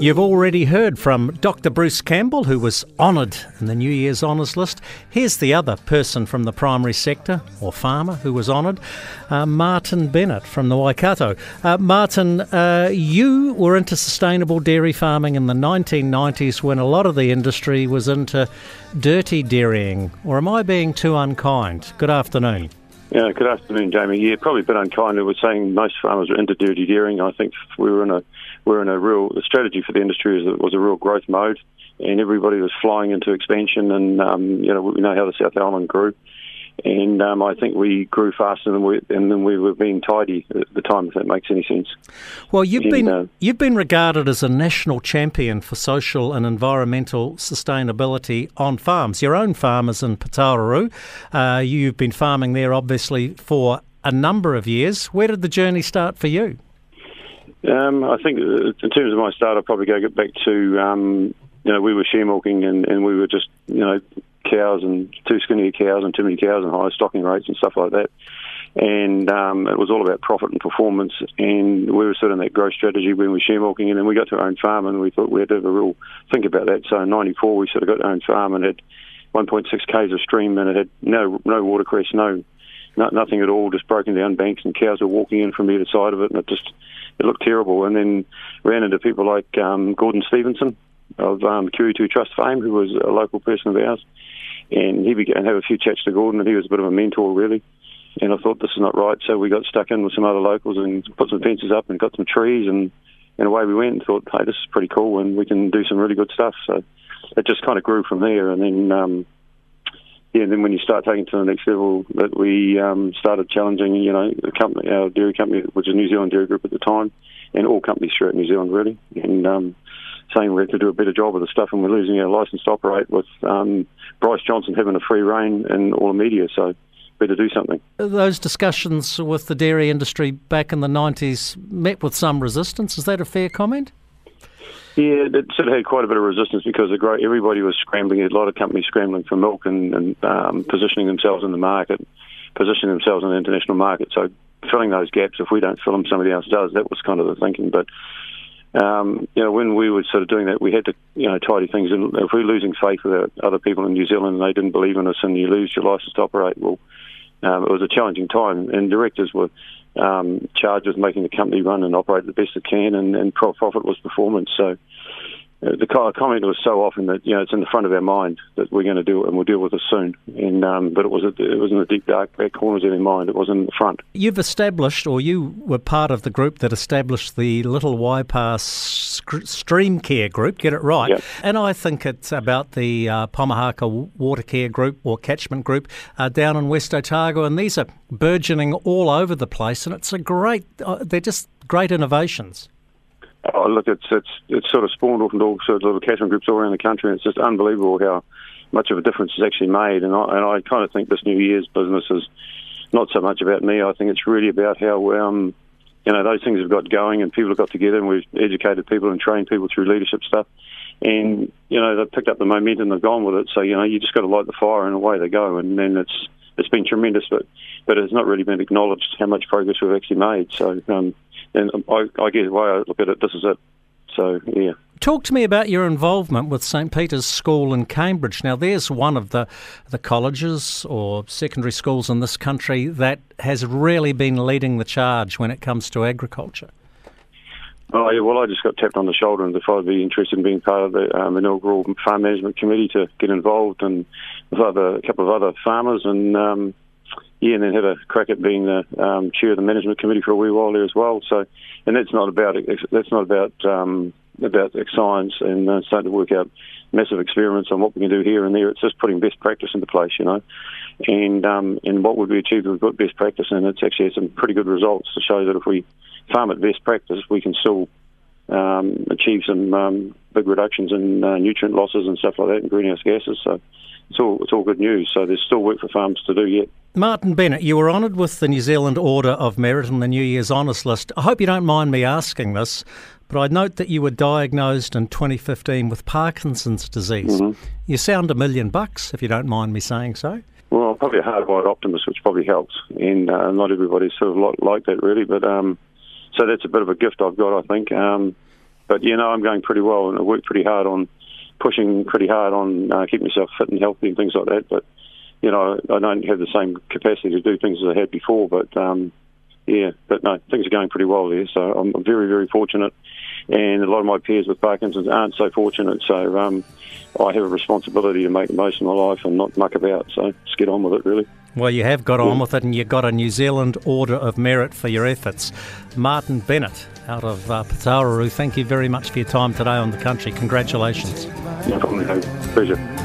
You've already heard from Dr. Bruce Campbell, who was honoured in the New Year's Honours list. Here's the other person from the primary sector, or farmer, who was honoured uh, Martin Bennett from the Waikato. Uh, Martin, uh, you were into sustainable dairy farming in the 1990s when a lot of the industry was into dirty dairying. Or am I being too unkind? Good afternoon. Yeah, good afternoon, Jamie. Yeah, probably a bit unkind. We were saying most farmers are into dirty dairying. I think we were in a we're in a real the strategy for the industry is, was a real growth mode, and everybody was flying into expansion. And um, you know we know how the South Island grew, and um, I think we grew faster than we and then we were being tidy at the time. If that makes any sense. Well, you've and, been uh, you've been regarded as a national champion for social and environmental sustainability on farms. Your own farm is in Putaruru. Uh, you've been farming there, obviously, for a number of years. Where did the journey start for you? Um, I think uh, in terms of my start, I'd probably go get back to um, you know we were share milking and, and we were just you know cows and too skinny cows and too many cows and high stocking rates and stuff like that. And um, it was all about profit and performance. And we were sort of in that growth strategy when we were share milking. And then we got to our own farm and we thought we had to have a real think about that. So in '94 we sort of got our own farm and had 1.6 k's of stream and it had no no watercress, no, no nothing at all, just broken down banks and cows were walking in from either side of it and it just it looked terrible. And then ran into people like um, Gordon Stephenson of um, QE2 Trust fame, who was a local person of ours. And he began to have a few chats to Gordon, and he was a bit of a mentor, really. And I thought this is not right, so we got stuck in with some other locals and put some fences up and got some trees, and, and away we went. And thought, hey, this is pretty cool, and we can do some really good stuff. So it just kind of grew from there, and then um, yeah, and then when you start taking to the next level, that we um, started challenging, you know, the company, our dairy company, which is New Zealand Dairy Group at the time, and all companies throughout New Zealand really, and um, saying we have to do a better job of the stuff, and we're losing our license to operate with um, Bryce Johnson having a free reign in all the media. So better do something. Those discussions with the dairy industry back in the 90s met with some resistance. Is that a fair comment? Yeah, it sort of had quite a bit of resistance because everybody was scrambling, a lot of companies scrambling for milk and, and um, positioning themselves in the market, positioning themselves in the international market. So filling those gaps, if we don't fill them, somebody else does. That was kind of the thinking. But um, you know, when we were sort of doing that, we had to you know tidy things. And if we're losing faith with other people in New Zealand and they didn't believe in us, and you lose your license to operate, well, um, it was a challenging time. And directors were um, charged with making the company run and operate the best it can, and, and profit was performance. So the comment was so often that you know it's in the front of our mind that we're going to do it and we'll deal with it soon. And um, but it was it was in the deep dark back corners of our mind. It wasn't in the front. You've established, or you were part of the group that established the Little Waipa Stream Care Group. Get it right. Yep. And I think it's about the uh, Pomahaka Water Care Group or Catchment Group uh, down in West Otago, and these are burgeoning all over the place. And it's a great. Uh, they're just great innovations. Oh, look, it's it's it's sort of spawned off into all sorts of little catchment groups all around the country. And it's just unbelievable how much of a difference it's actually made. And I and I kind of think this New Year's business is not so much about me. I think it's really about how um, you know those things have got going and people have got together and we've educated people and trained people through leadership stuff. And you know they've picked up the momentum, they've gone with it. So you know you just got to light the fire and away they go. And then it's it's been tremendous, but but it's not really been acknowledged how much progress we've actually made. So um, and I, I guess the way I look at it, this is it. So yeah. Talk to me about your involvement with St Peter's School in Cambridge. Now, there's one of the, the colleges or secondary schools in this country that has really been leading the charge when it comes to agriculture. Oh, yeah, well, I just got tapped on the shoulder and if I'd be interested in being part of the um, inaugural farm management committee to get involved and with other, a couple of other farmers and um, yeah, and then had a crack at being the um, chair of the management committee for a wee while there as well. So, and that's not about that's not about um, about science and uh, starting to work out massive experiments on what we can do here and there. It's just putting best practice into place, you know, and um, and what would we achieve if we put best practice in? It's actually had some pretty good results to show that if we farm at best practice, we can still um, achieve some um, big reductions in uh, nutrient losses and stuff like that and greenhouse gases. So it's all it's all good news. So there's still work for farmers to do yet. Martin Bennett, you were honoured with the New Zealand Order of Merit on the New Year's Honours List. I hope you don't mind me asking this, but I note that you were diagnosed in 2015 with Parkinson's disease. Mm-hmm. You sound a million bucks, if you don't mind me saying so. Well, I'm probably a hardwired optimist, which probably helps, and uh, not everybody's sort of like, like that really. But um, so that's a bit of a gift I've got, I think. Um, but you know, I'm going pretty well, and I work pretty hard on pushing pretty hard on uh, keeping myself fit and healthy and things like that. But you know, I don't have the same capacity to do things as I had before. But um, yeah, but no, things are going pretty well there. So I'm very, very fortunate. And a lot of my peers with Parkinson's aren't so fortunate. So um, I have a responsibility to make the most of my life and not muck about. So let's get on with it, really. Well, you have got on with it, and you got a New Zealand Order of Merit for your efforts. Martin Bennett out of uh, Putaruru, thank you very much for your time today on the country. Congratulations. No problem. Pleasure.